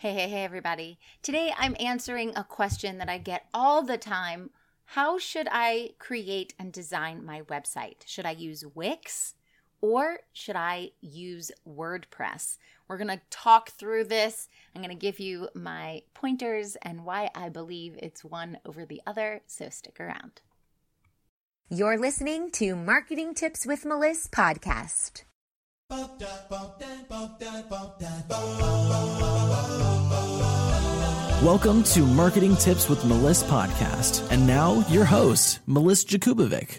Hey, hey, hey, everybody. Today I'm answering a question that I get all the time. How should I create and design my website? Should I use Wix or should I use WordPress? We're going to talk through this. I'm going to give you my pointers and why I believe it's one over the other, so stick around. You're listening to Marketing Tips with Melissa podcast. Welcome to Marketing Tips with Melissa podcast. And now your host, Melissa Jakubovic.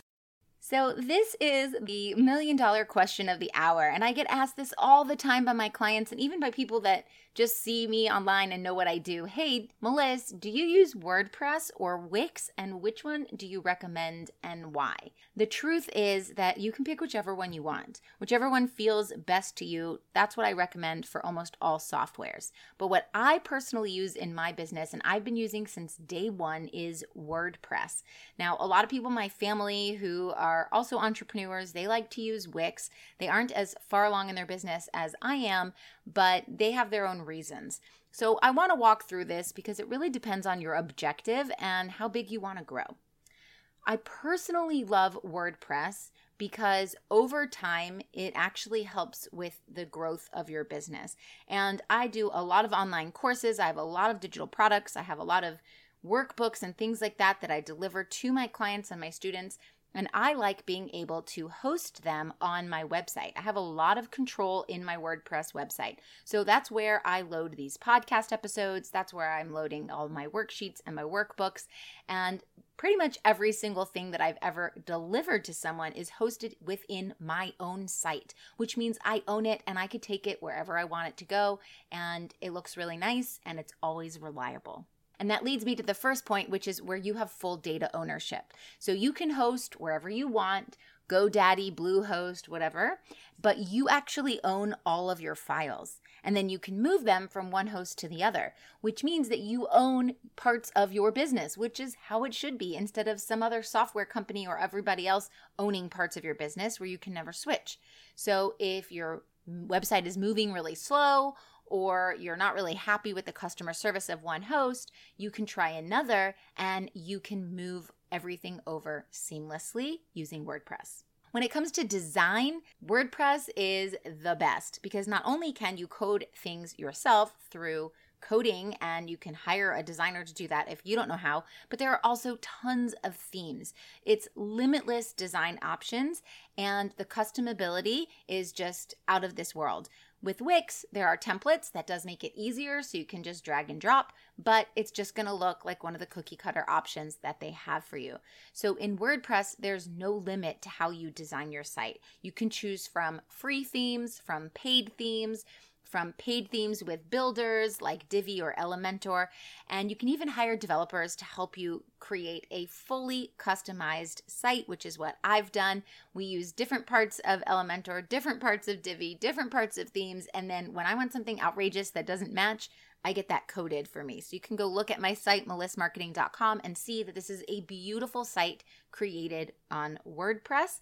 So, this is the million dollar question of the hour. And I get asked this all the time by my clients and even by people that just see me online and know what I do. Hey, Melissa, do you use WordPress or Wix? And which one do you recommend and why? The truth is that you can pick whichever one you want. Whichever one feels best to you, that's what I recommend for almost all softwares. But what I personally use in my business and I've been using since day one is WordPress. Now, a lot of people in my family who are also entrepreneurs, they like to use Wix. They aren't as far along in their business as I am, but they have their own reasons. So I want to walk through this because it really depends on your objective and how big you want to grow. I personally love WordPress because over time it actually helps with the growth of your business. And I do a lot of online courses, I have a lot of digital products, I have a lot of workbooks and things like that that I deliver to my clients and my students. And I like being able to host them on my website. I have a lot of control in my WordPress website. So that's where I load these podcast episodes. That's where I'm loading all my worksheets and my workbooks. And pretty much every single thing that I've ever delivered to someone is hosted within my own site, which means I own it and I could take it wherever I want it to go. And it looks really nice and it's always reliable. And that leads me to the first point, which is where you have full data ownership. So you can host wherever you want, GoDaddy, Bluehost, whatever, but you actually own all of your files. And then you can move them from one host to the other, which means that you own parts of your business, which is how it should be, instead of some other software company or everybody else owning parts of your business where you can never switch. So if your website is moving really slow or you're not really happy with the customer service of one host, you can try another and you can move everything over seamlessly using WordPress. When it comes to design, WordPress is the best because not only can you code things yourself through coding and you can hire a designer to do that if you don't know how, but there are also tons of themes. It's limitless design options and the customability is just out of this world. With Wix, there are templates that does make it easier so you can just drag and drop, but it's just going to look like one of the cookie cutter options that they have for you. So in WordPress, there's no limit to how you design your site. You can choose from free themes, from paid themes, from paid themes with builders like Divi or Elementor, and you can even hire developers to help you create a fully customized site, which is what I've done. We use different parts of Elementor, different parts of Divi, different parts of themes, and then when I want something outrageous that doesn't match, I get that coded for me. So you can go look at my site, melissamarketing.com, and see that this is a beautiful site created on WordPress,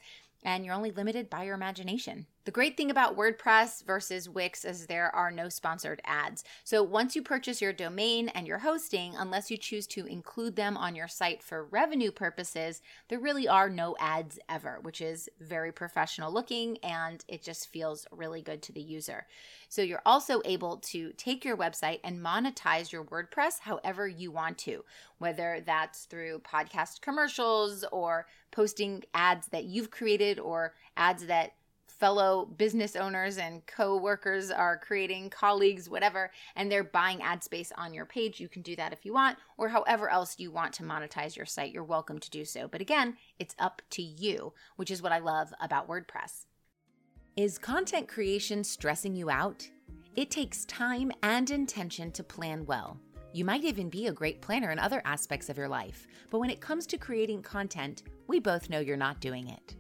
and you're only limited by your imagination. The great thing about WordPress versus Wix is there are no sponsored ads. So once you purchase your domain and your hosting, unless you choose to include them on your site for revenue purposes, there really are no ads ever, which is very professional looking and it just feels really good to the user. So you're also able to take your website and monetize your WordPress however you want to, whether that's through podcast commercials or posting ads that you've created or ads that fellow business owners and co-workers are creating colleagues whatever and they're buying ad space on your page. You can do that if you want or however else you want to monetize your site. You're welcome to do so. But again it's up to you which is what i love about wordpress. Is content creation stressing you out? It takes time and intention to plan well. You might even be a great planner in other aspects of your life, but when it comes to creating content, we both know you're not doing it.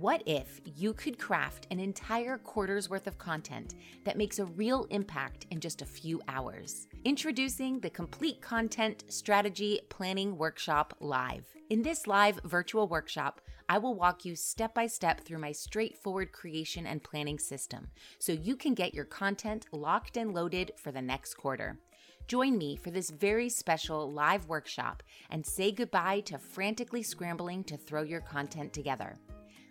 What if you could craft an entire quarter's worth of content that makes a real impact in just a few hours? Introducing the Complete Content Strategy Planning Workshop Live. In this live virtual workshop, I will walk you step by step through my straightforward creation and planning system so you can get your content locked and loaded for the next quarter. Join me for this very special live workshop and say goodbye to frantically scrambling to throw your content together.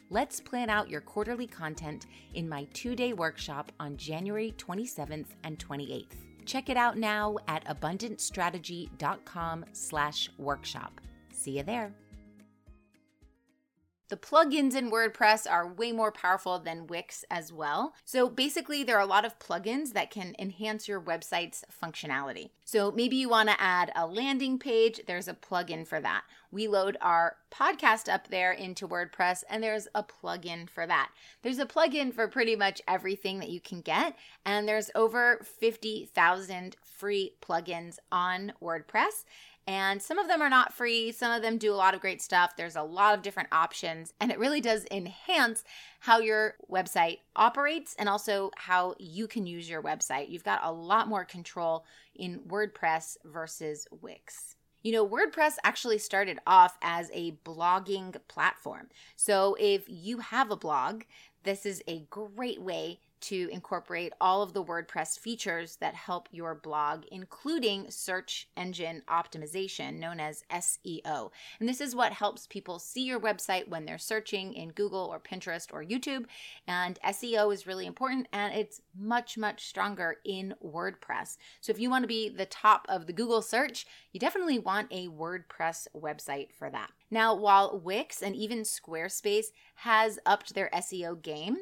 Let's plan out your quarterly content in my two-day workshop on January 27th and 28th. Check it out now at abundantstrategy.com slash workshop. See you there. The plugins in WordPress are way more powerful than Wix as well. So basically, there are a lot of plugins that can enhance your website's functionality. So maybe you want to add a landing page, there's a plugin for that. We load our podcast up there into WordPress, and there's a plugin for that. There's a plugin for pretty much everything that you can get, and there's over 50,000 free plugins on WordPress. And some of them are not free, some of them do a lot of great stuff. There's a lot of different options, and it really does enhance how your website operates and also how you can use your website. You've got a lot more control in WordPress versus Wix. You know, WordPress actually started off as a blogging platform. So if you have a blog, this is a great way to incorporate all of the WordPress features that help your blog, including search engine optimization, known as SEO. And this is what helps people see your website when they're searching in Google or Pinterest or YouTube. And SEO is really important and it's much, much stronger in WordPress. So if you want to be the top of the Google search, you definitely want a WordPress website for that. Now, while Wix and even Squarespace has upped their SEO game,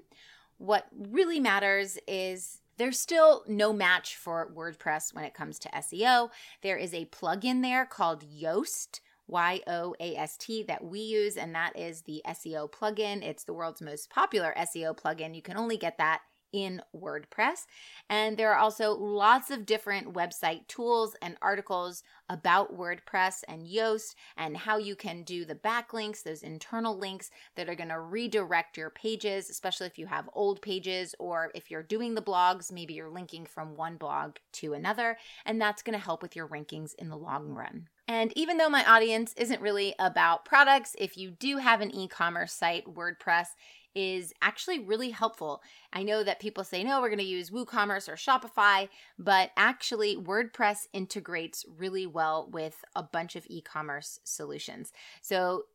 what really matters is there's still no match for WordPress when it comes to SEO. There is a plugin there called Yoast, Y O A S T, that we use, and that is the SEO plugin. It's the world's most popular SEO plugin. You can only get that in WordPress. And there are also lots of different website tools and articles about WordPress and Yoast and how you can do the backlinks, those internal links that are going to redirect your pages, especially if you have old pages or if you're doing the blogs, maybe you're linking from one blog to another. And that's going to help with your rankings in the long run. And even though my audience isn't really about products, if you do have an e commerce site, WordPress is actually really helpful. I know that people say, no, we're going to use WooCommerce or Shopify, but actually, WordPress integrates really well with a bunch of e commerce solutions. So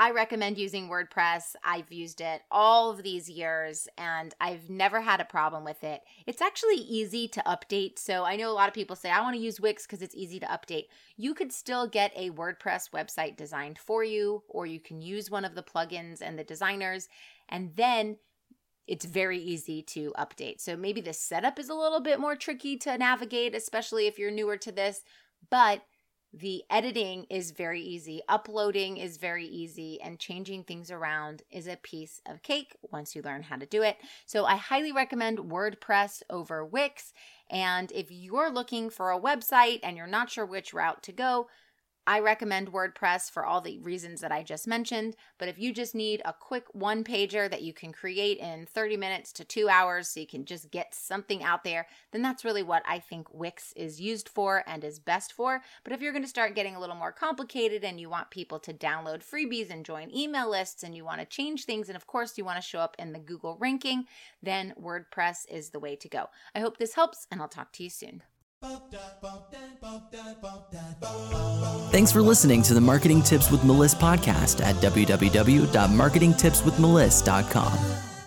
I recommend using WordPress. I've used it all of these years and I've never had a problem with it. It's actually easy to update. So I know a lot of people say, I want to use Wix because it's easy to update. You could still get a WordPress website designed for you, or you can use one of the plugins and the designers, and then it's very easy to update. So maybe the setup is a little bit more tricky to navigate, especially if you're newer to this, but the editing is very easy, uploading is very easy, and changing things around is a piece of cake once you learn how to do it. So, I highly recommend WordPress over Wix. And if you're looking for a website and you're not sure which route to go, I recommend WordPress for all the reasons that I just mentioned, but if you just need a quick one pager that you can create in 30 minutes to two hours so you can just get something out there, then that's really what I think Wix is used for and is best for. But if you're going to start getting a little more complicated and you want people to download freebies and join email lists and you want to change things, and of course you want to show up in the Google ranking, then WordPress is the way to go. I hope this helps, and I'll talk to you soon. Thanks for listening to the Marketing Tips with Melissa podcast at www.marketingtipswithmeliss.com.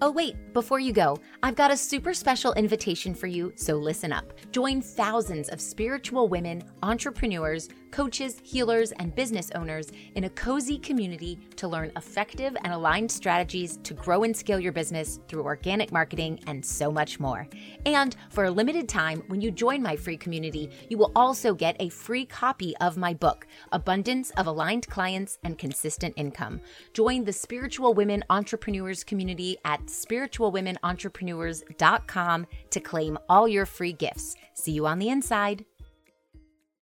Oh, wait, before you go, I've got a super special invitation for you, so listen up. Join thousands of spiritual women, entrepreneurs, coaches, healers, and business owners in a cozy community to learn effective and aligned strategies to grow and scale your business through organic marketing and so much more. And for a limited time, when you join my free community, you will also get a free copy of my book, Abundance of Aligned Clients and Consistent Income. Join the Spiritual Women Entrepreneurs community at spiritualwomenentrepreneurs.com to claim all your free gifts. See you on the inside.